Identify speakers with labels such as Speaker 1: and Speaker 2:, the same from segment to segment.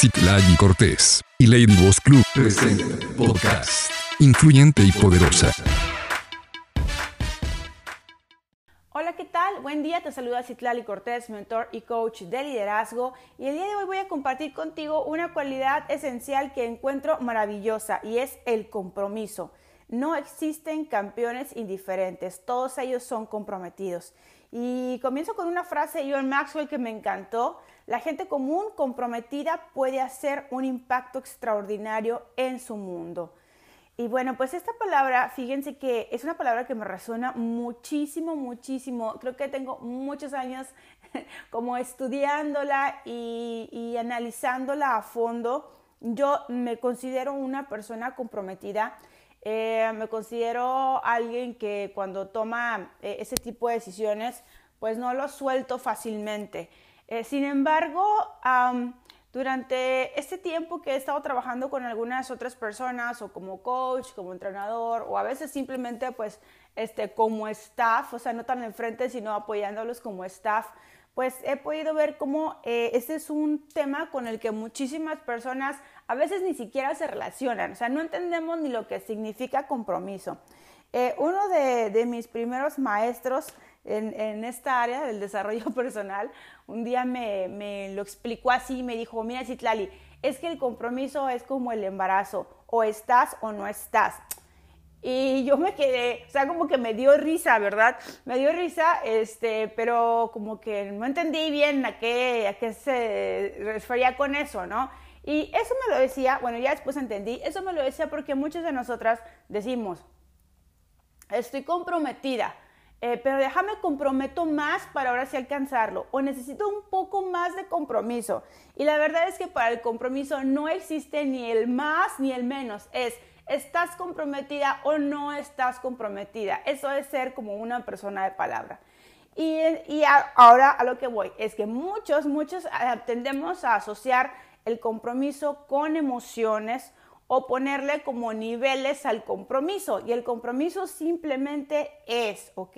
Speaker 1: Citlali Cortés y Lady Boss Club presenta podcast influyente y poderosa.
Speaker 2: Hola, ¿qué tal? Buen día, te saluda Citlali Cortés, mentor y coach de liderazgo. Y el día de hoy voy a compartir contigo una cualidad esencial que encuentro maravillosa y es el compromiso. No existen campeones indiferentes, todos ellos son comprometidos. Y comienzo con una frase de John Maxwell que me encantó. La gente común comprometida puede hacer un impacto extraordinario en su mundo. Y bueno, pues esta palabra, fíjense que es una palabra que me resuena muchísimo, muchísimo. Creo que tengo muchos años como estudiándola y, analizándola a fondo. Yo me considero una persona comprometida eh, me considero alguien que cuando toma eh, ese tipo de decisiones, pues no lo suelto fácilmente. Eh, sin embargo, durante este tiempo que he estado trabajando con algunas otras personas o como coach, como entrenador o a veces simplemente pues este, como staff, o sea, no tan enfrente sino apoyándolos como staff, pues he podido ver cómo este es un tema con el que muchísimas personas a veces ni siquiera se relacionan, o sea, no entendemos ni lo que significa compromiso. Eh, uno de, mis primeros maestros en, esta área del desarrollo personal, un día me, me lo explicó así, me dijo, mira Citlali, es que el compromiso es como el embarazo, o estás o no estás. Y yo me quedé, o sea, como que me dio risa, ¿verdad? Me dio risa, este, pero como que no entendí bien a qué, a qué se refería con eso, ¿no? Y eso me lo decía, bueno, ya después entendí, eso me lo decía porque muchas de nosotras decimos, estoy comprometida, eh, pero déjame comprometo más para ahora sí alcanzarlo, o necesito un poco más de compromiso. Y la verdad es que para el compromiso no existe ni el más ni el menos, es ¿Estás comprometida o no estás comprometida? Eso es ser como una persona de palabra. Y, ahora a lo que voy, es que muchos, muchos eh, tendemos a asociar el compromiso con emociones o ponerle como niveles al compromiso. Y el compromiso simplemente es, ¿ok?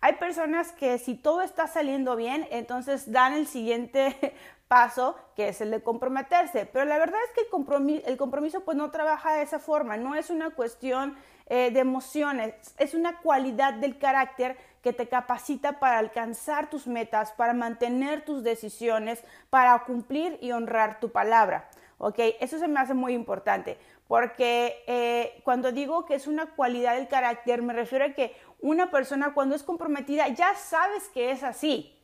Speaker 2: Hay personas que si todo está saliendo bien, entonces dan el siguiente paso, que es el de comprometerse. Pero la verdad es que el compromiso, el compromiso pues no trabaja de esa forma, no es una cuestión eh, de emociones, es una cualidad del carácter que te capacita para alcanzar tus metas, para mantener tus decisiones, para cumplir y honrar tu palabra. ¿Ok? Eso se me hace muy importante, porque eh, cuando digo que es una cualidad del carácter, me refiero a que una persona cuando es comprometida ya sabes que es así.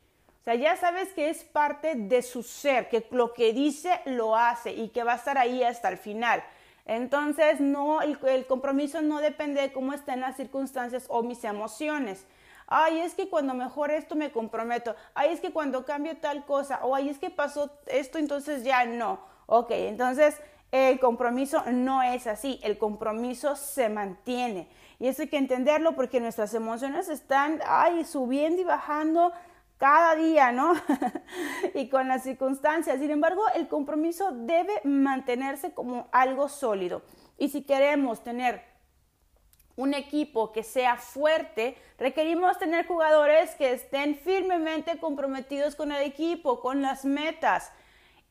Speaker 2: O sea, ya sabes que es parte de su ser, que lo que dice lo hace y que va a estar ahí hasta el final. Entonces, no, el, compromiso no depende de cómo estén las circunstancias o mis emociones. Ay, es que cuando mejor esto me comprometo. Ay, es que cuando cambio tal cosa. O ay, es que pasó esto, entonces ya no. Ok, entonces el compromiso no es así. El compromiso se mantiene. Y eso hay que entenderlo porque nuestras emociones están, ay, subiendo y bajando cada día, ¿no? y con las circunstancias. Sin embargo, el compromiso debe mantenerse como algo sólido. Y si queremos tener un equipo que sea fuerte, requerimos tener jugadores que estén firmemente comprometidos con el equipo, con las metas.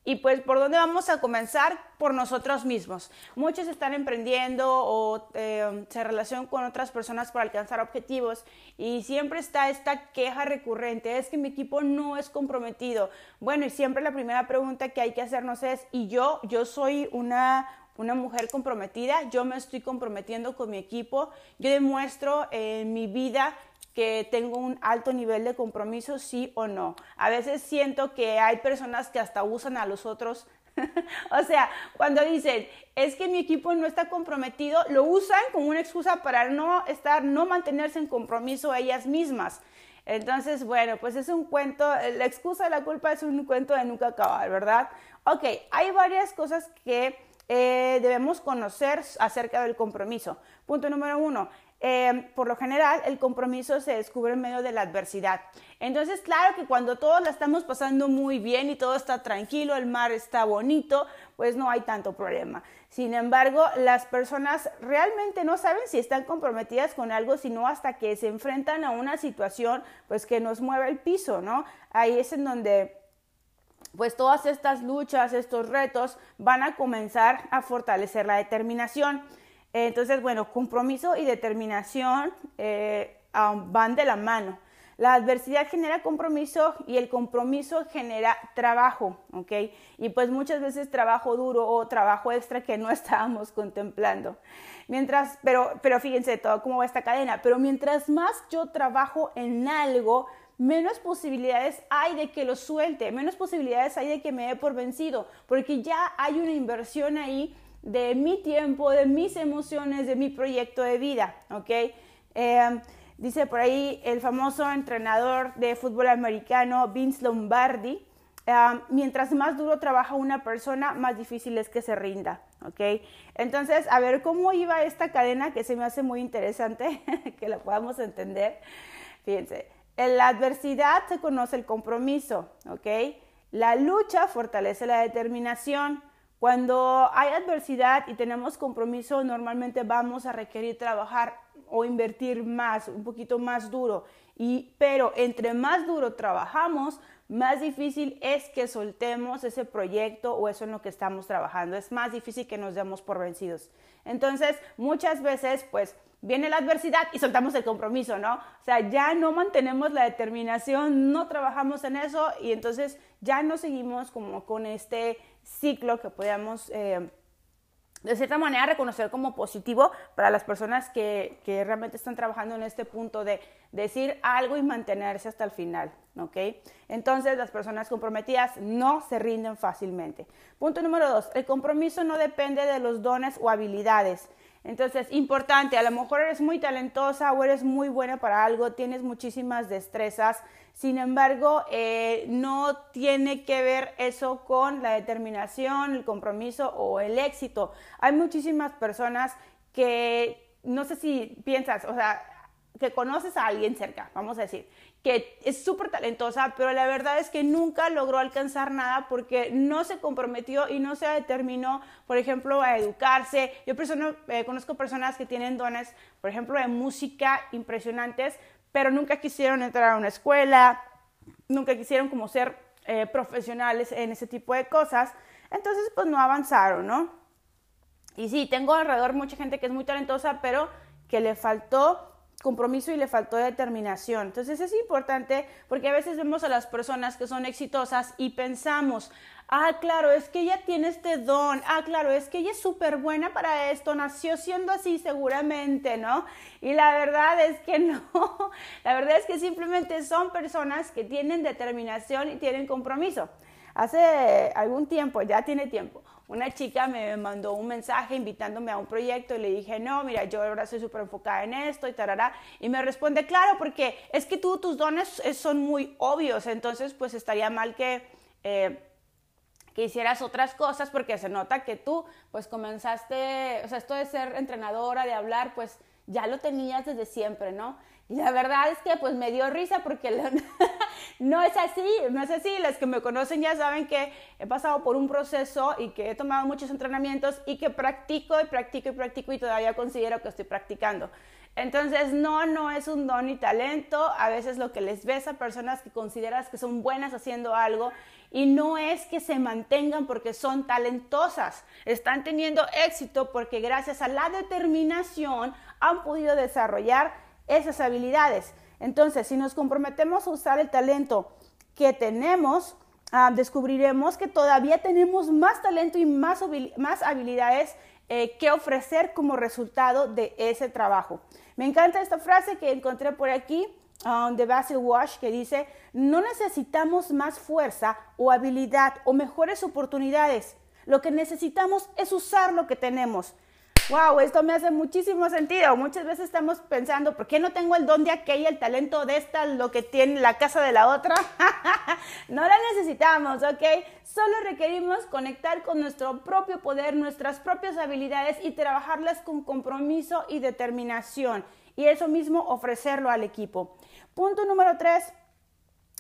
Speaker 2: Y pues, ¿por dónde vamos a comenzar? Por nosotros mismos. Muchos están emprendiendo o eh, se relacionan con otras personas para alcanzar objetivos y siempre está esta queja recurrente, es que mi equipo no es comprometido. Bueno, y siempre la primera pregunta que hay que hacernos es, ¿y yo? Yo soy una, una mujer comprometida, yo me estoy comprometiendo con mi equipo, yo demuestro en mi vida que tengo un alto nivel de compromiso, sí o no. A veces siento que hay personas que hasta usan a los otros. o sea, cuando dicen, es que mi equipo no está comprometido, lo usan como una excusa para no estar, no mantenerse en compromiso ellas mismas. Entonces, bueno, pues es un cuento, la excusa de la culpa es un cuento de nunca acabar, ¿verdad? Ok, hay varias cosas que eh, debemos conocer acerca del compromiso. Punto número uno, Em, por lo general, el compromiso se descubre en medio de la adversidad. Entonces, claro que cuando todos la estamos pasando muy bien y todo está tranquilo, el mar está bonito, pues no hay tanto problema. Sin embargo, las personas realmente no saben si están comprometidas con algo, sino hasta que se enfrentan a una situación, pues que nos mueve el piso, ¿no? Ahí es en donde pues todas estas luchas, estos retos van a comenzar a fortalecer la determinación. Entonces, bueno, compromiso y determinación eh, van de la mano. La adversidad genera compromiso y el compromiso genera trabajo, ¿ok? Y pues muchas veces trabajo duro o trabajo extra que no estábamos contemplando. Mientras, pero, pero fíjense todo cómo va esta cadena, pero mientras más yo trabajo en algo, menos posibilidades hay de que lo suelte, menos posibilidades hay de que me dé por vencido, porque ya hay una inversión ahí de mi tiempo, de mis emociones, de mi proyecto de vida, ¿ok? Eh, Dice por ahí el famoso entrenador de fútbol americano Vince Lombardi, ah, mientras más duro trabaja una persona, más difícil es que se rinda, ¿ok? Entonces, a ver cómo iba esta cadena que se me hace muy interesante que la podamos entender. Fíjense, en la adversidad se conoce el compromiso, ¿ok? La lucha fortalece la determinación. Cuando hay adversidad y tenemos compromiso, normalmente vamos a requerir trabajar o invertir más, un poquito más duro. Y, pero entre más duro trabajamos, más difícil es que soltemos ese proyecto o eso en lo que estamos trabajando. Es más difícil que nos demos por vencidos. Entonces, muchas veces, pues, viene la adversidad y soltamos el compromiso, ¿no? O sea, ya no mantenemos la determinación, no trabajamos en eso y entonces ya no seguimos como con este ciclo que podamos... Eh, de cierta manera reconocer como positivo para las personas que, que, realmente están trabajando en este punto de decir algo y mantenerse hasta el final, ¿ok? Entonces las personas comprometidas no se rinden fácilmente. Punto número dos, el compromiso no depende de los dones o habilidades. Entonces, importante, a lo mejor eres muy talentosa o eres muy buena para algo, tienes muchísimas destrezas, sin embargo, eh, no tiene que ver eso con la determinación, el compromiso o el éxito. Hay muchísimas personas que, no sé si piensas, o sea, que conoces a alguien cerca, vamos a decir, que es súper talentosa, pero la verdad es que nunca logró alcanzar nada porque no se comprometió y no se determinó, por ejemplo, a educarse. Yo eh, conozco personas que tienen dones, por ejemplo, de música impresionantes, pero nunca quisieron entrar a una escuela, nunca quisieron como ser eh, profesionales en ese tipo de cosas, entonces pues no avanzaron, ¿no? Y sí, tengo alrededor mucha gente que es muy talentosa, pero que le faltó compromiso y le faltó determinación. Entonces es importante porque a veces vemos a las personas que son exitosas y pensamos, ah, claro, es que ella tiene este don, ah, claro, es que ella es súper buena para esto, nació siendo así seguramente, ¿no? Y la verdad es que no, la verdad es que simplemente son personas que tienen determinación y tienen compromiso. Hace algún tiempo, ya tiene tiempo, una chica me mandó un mensaje invitándome a un proyecto y le dije, no, mira, yo ahora estoy súper enfocada en esto y tarará. Y me responde, claro, porque es que tú, tus dones son muy obvios, entonces pues estaría mal que... Eh, que hicieras otras cosas porque se nota que tú pues comenzaste, o sea, esto de ser entrenadora, de hablar, pues ya lo tenías desde siempre, ¿no? Y la verdad es que pues me dio risa porque no es así, no es así. Los que me conocen ya saben que he pasado por un proceso y que he tomado muchos entrenamientos y que practico y practico y practico y todavía considero que estoy practicando. Entonces, no, no es un don ni talento. A veces lo que les ves a personas que consideras que son buenas haciendo algo y no es que se mantengan porque son talentosas. Están teniendo éxito porque gracias a la determinación han podido desarrollar esas habilidades. Entonces, si nos comprometemos a usar el talento que tenemos, ah, descubriremos que todavía tenemos más talento y más, más habilidades eh, que ofrecer como resultado de ese trabajo. Me encanta esta frase que encontré por aquí de Basil Wash que dice, no necesitamos más fuerza o habilidad o mejores oportunidades. Lo que necesitamos es usar lo que tenemos wow, esto me hace muchísimo sentido. Muchas veces estamos pensando, ¿por qué no tengo el don de aquella, el talento de esta, lo que tiene la casa de la otra? no la necesitamos, ¿ok? Solo requerimos conectar con nuestro propio poder, nuestras propias habilidades y trabajarlas con compromiso y determinación. Y eso mismo ofrecerlo al equipo. Punto número tres,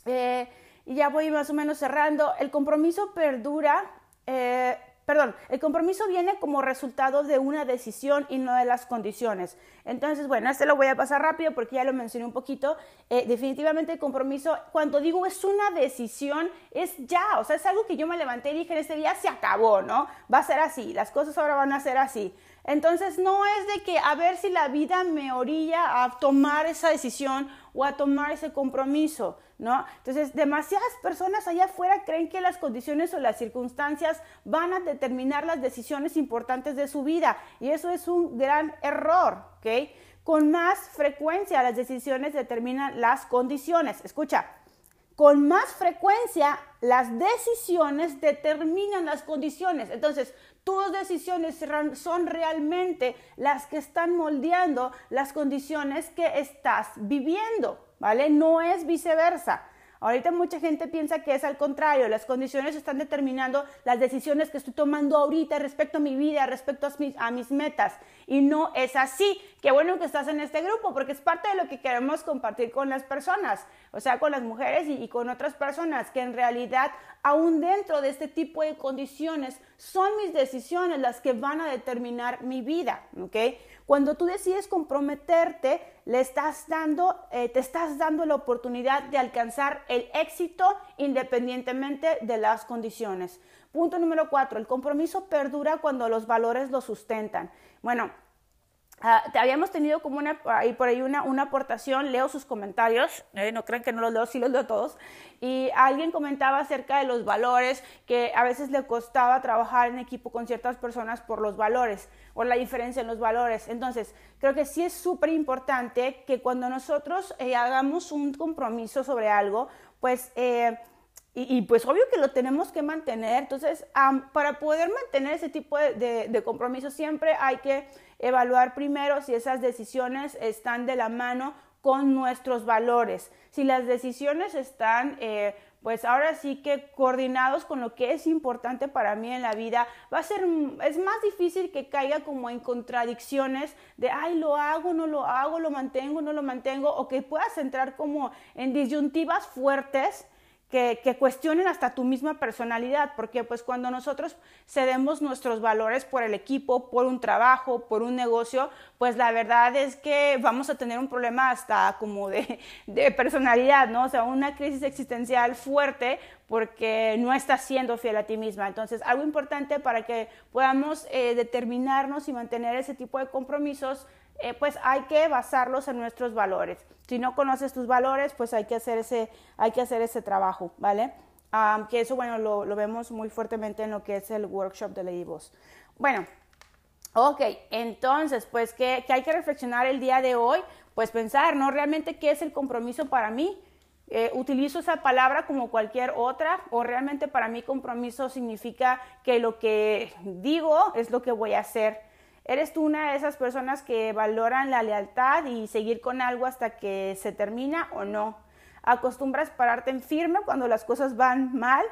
Speaker 2: eh, y ya voy más o menos cerrando, el compromiso perdura. Eh, perdón, el compromiso viene como resultado de una decisión y no de las condiciones. Entonces, bueno, este lo voy a pasar rápido porque ya lo mencioné un poquito. Eh, definitivamente el compromiso, cuando digo es una decisión, es ya, o sea, es algo que yo me levanté y dije en este día se acabó, ¿no? Va a ser así, las cosas ahora van a ser así. Entonces no es de que a ver si la vida me orilla a tomar esa decisión o a tomar ese compromiso, ¿no? Entonces demasiadas personas allá afuera creen que las condiciones o las circunstancias van a determinar las decisiones importantes de su vida y eso es un gran error, ¿ok? Con más frecuencia las decisiones determinan las condiciones. Escucha, con más frecuencia las decisiones determinan las condiciones. Entonces, tus decisiones son realmente las que están moldeando las condiciones que estás viviendo, ¿vale? No es viceversa. Ahorita mucha gente piensa que es al contrario, las condiciones están determinando las decisiones que estoy tomando ahorita respecto a mi vida, respecto a mis, a mis metas. Y no es así. Qué bueno que estás en este grupo porque es parte de lo que queremos compartir con las personas, o sea, con las mujeres y, con otras personas, que en realidad aún dentro de este tipo de condiciones son mis decisiones las que van a determinar mi vida, ¿ok? Cuando tú decides comprometerte, le estás dando, eh, te estás dando la oportunidad de alcanzar el éxito independientemente de las condiciones. Punto número cuatro, el compromiso perdura cuando los valores lo sustentan. Bueno, Ah, habíamos tenido como una, ahí por ahí una, una aportación, leo sus comentarios, eh, no crean que no los leo, sí los leo todos, y alguien comentaba acerca de los valores, que a veces le costaba trabajar en equipo con ciertas personas por los valores, o la diferencia en los valores. Entonces, creo que sí es súper importante que cuando nosotros eh, hagamos un compromiso sobre algo, pues... Eh, y, pues obvio que lo tenemos que mantener. Entonces, para poder mantener ese tipo de, de, compromiso, siempre hay que evaluar primero si esas decisiones están de la mano con nuestros valores. Si las decisiones están, eh, pues ahora sí que coordinados con lo que es importante para mí en la vida, va a ser, es más difícil que caiga como en contradicciones de, ay, lo hago, no lo hago, lo mantengo, no lo mantengo, o que puedas entrar como en disyuntivas fuertes que, cuestionen hasta tu misma personalidad, porque pues cuando nosotros cedemos nuestros valores por el equipo, por un trabajo, por un negocio, pues la verdad es que vamos a tener un problema hasta como de, personalidad, ¿no? O sea, una crisis existencial fuerte porque no estás siendo fiel a ti misma. Entonces, algo importante para que podamos eh, determinarnos y mantener ese tipo de compromisos eh, pues hay que basarlos en nuestros valores. Si no conoces tus valores, pues hay que hacer ese, hay que hacer ese trabajo, ¿vale? que eso, bueno, lo, vemos muy fuertemente en lo que es el workshop de Boss. Bueno, ok, entonces, pues, ¿qué, ¿qué, hay que reflexionar el día de hoy? Pues pensar, ¿no? Realmente, ¿qué es el compromiso para mí? Eh, ¿Utilizo esa palabra como cualquier otra? ¿O realmente para mí compromiso significa que lo que digo es lo que voy a hacer? ¿Eres tú una de esas personas que valoran la lealtad y seguir con algo hasta que se termina o no? ¿Acostumbras pararte en firme cuando las cosas van mal?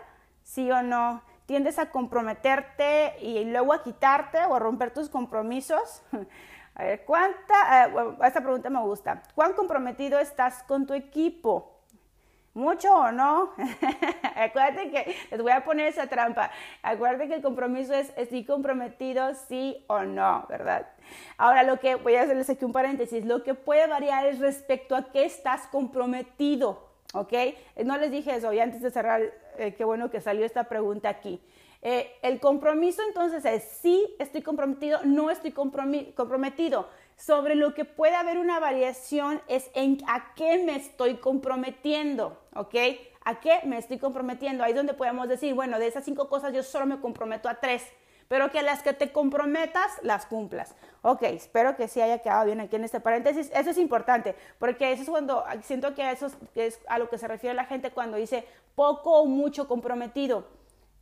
Speaker 2: ¿Sí o no? ¿Tiendes a comprometerte y luego a quitarte o a romper tus compromisos? A ver, ¿cuánta? Eh, esta pregunta me gusta. ¿Cuán comprometido estás con tu equipo? ¿Mucho o no? Acuérdate que les voy a poner esa trampa. Acuérdate que el compromiso es estoy comprometido sí o no, ¿verdad? Ahora lo que voy a hacerles aquí un paréntesis, lo que puede variar es respecto a qué estás comprometido, ¿ok? No les dije eso y antes de cerrar, eh, qué bueno que salió esta pregunta aquí. Eh, el compromiso entonces es sí estoy comprometido, no estoy comprometido. Sobre lo que puede haber una variación es en a qué me estoy comprometiendo, ¿ok? ¿A qué me estoy comprometiendo? Ahí donde podemos decir, bueno, de esas cinco cosas yo solo me comprometo a tres, pero que las que te comprometas las cumplas. Ok, espero que sí haya quedado bien aquí en este paréntesis. Eso es importante, porque eso es cuando siento que eso es a lo que se refiere la gente cuando dice poco o mucho comprometido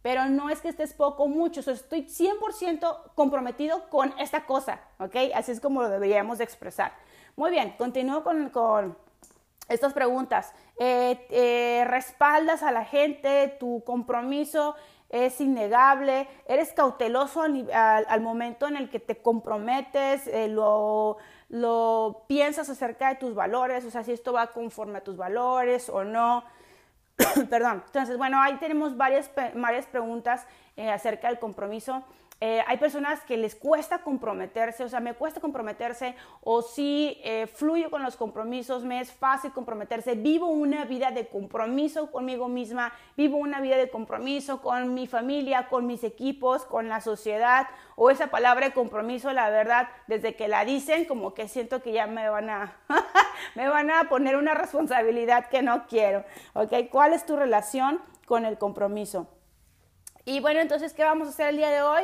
Speaker 2: pero no es que estés poco o mucho, estoy 100% comprometido con esta cosa, ¿ok? Así es como lo deberíamos de expresar. Muy bien, continúo con, estas preguntas. Eh, eh, ¿Respaldas a la gente? ¿Tu compromiso es innegable? ¿Eres cauteloso al, momento en el que te comprometes? Eh, lo, ¿Lo piensas acerca de tus valores? O sea, si esto va conforme a tus valores o no. Perdón. Entonces, bueno, ahí tenemos varias, varias preguntas eh, acerca del compromiso. Eh, hay personas que les cuesta comprometerse, o sea, me cuesta comprometerse, o si eh, fluyo con los compromisos, me es fácil comprometerse, vivo una vida de compromiso conmigo misma, vivo una vida de compromiso con mi familia, con mis equipos, con la sociedad, o esa palabra de compromiso, la verdad, desde que la dicen, como que siento que ya me van a, me van a poner una responsabilidad que no quiero, ¿ok? ¿Cuál es tu relación con el compromiso? Y bueno, entonces, ¿qué vamos a hacer el día de hoy?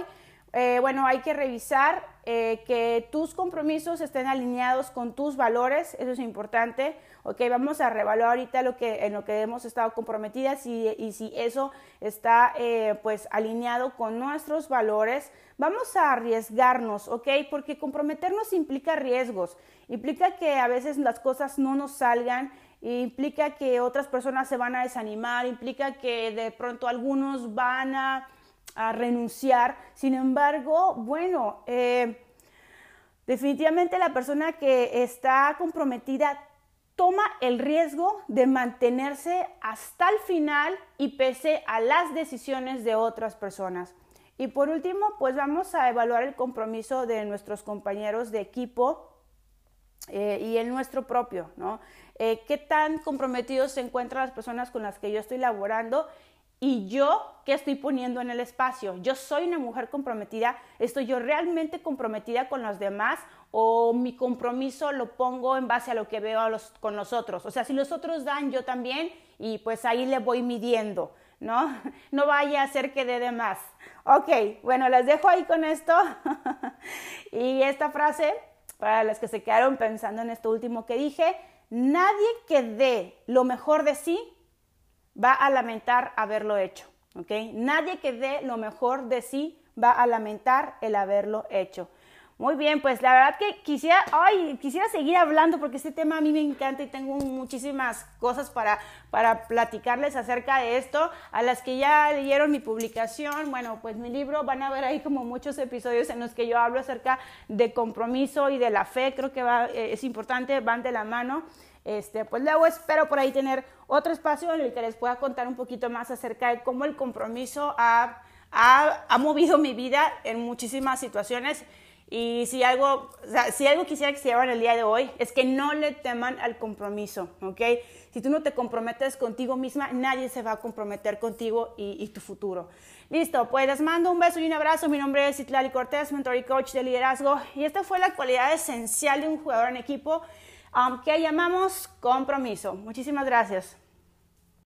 Speaker 2: Eh, bueno, hay que revisar eh, que tus compromisos estén alineados con tus valores, eso es importante. Ok, vamos a revaluar ahorita lo que, en lo que hemos estado comprometidas y, si eso está eh, pues alineado con nuestros valores. Vamos a arriesgarnos, ok, porque comprometernos implica riesgos, implica que a veces las cosas no nos salgan implica que otras personas se van a desanimar, implica que de pronto algunos van a a renunciar. Sin embargo, bueno, eh, definitivamente la persona que está comprometida toma el riesgo de mantenerse hasta el final y pese a las decisiones de otras personas. Y por último, pues vamos a evaluar el compromiso de nuestros compañeros de equipo eh, y el nuestro propio, ¿no? Eh, ¿Qué tan comprometidos se encuentran las personas con las que yo estoy laborando y yo, ¿qué estoy poniendo en el espacio? Yo soy una mujer comprometida, estoy yo realmente comprometida con los demás o mi compromiso lo pongo en base a lo que veo con los otros. O sea, si los otros dan, yo también y pues ahí le voy midiendo, ¿no? No vaya a ser que dé de más. Ok, bueno, les dejo ahí con esto. y esta frase, para las que se quedaron pensando en esto último que dije, nadie que dé lo mejor de sí va a lamentar haberlo hecho. ¿ok? Nadie que dé lo mejor de sí va a lamentar el haberlo hecho. Muy bien, pues la verdad que quisiera, ay, quisiera seguir hablando porque este tema a mí me encanta y tengo muchísimas cosas para, para platicarles acerca de esto. A las que ya leyeron mi publicación, bueno, pues mi libro, van a ver ahí como muchos episodios en los que yo hablo acerca de compromiso y de la fe. Creo que va, eh, es importante, van de la mano. Este, pues luego espero por ahí tener otro espacio en el que les pueda contar un poquito más acerca de cómo el compromiso ha, ha, movido mi vida en muchísimas situaciones. Y si algo, si algo quisiera que se llevaran el día de hoy, es que no le teman al compromiso, ¿ok? Si tú no te comprometes contigo misma, nadie se va a comprometer contigo y, y tu futuro. Listo, pues les mando un beso y un abrazo. Mi nombre es Itlali Cortés, mentor y coach de liderazgo. Y esta fue la cualidad esencial de un jugador en equipo que llamamos compromiso. Muchísimas gracias.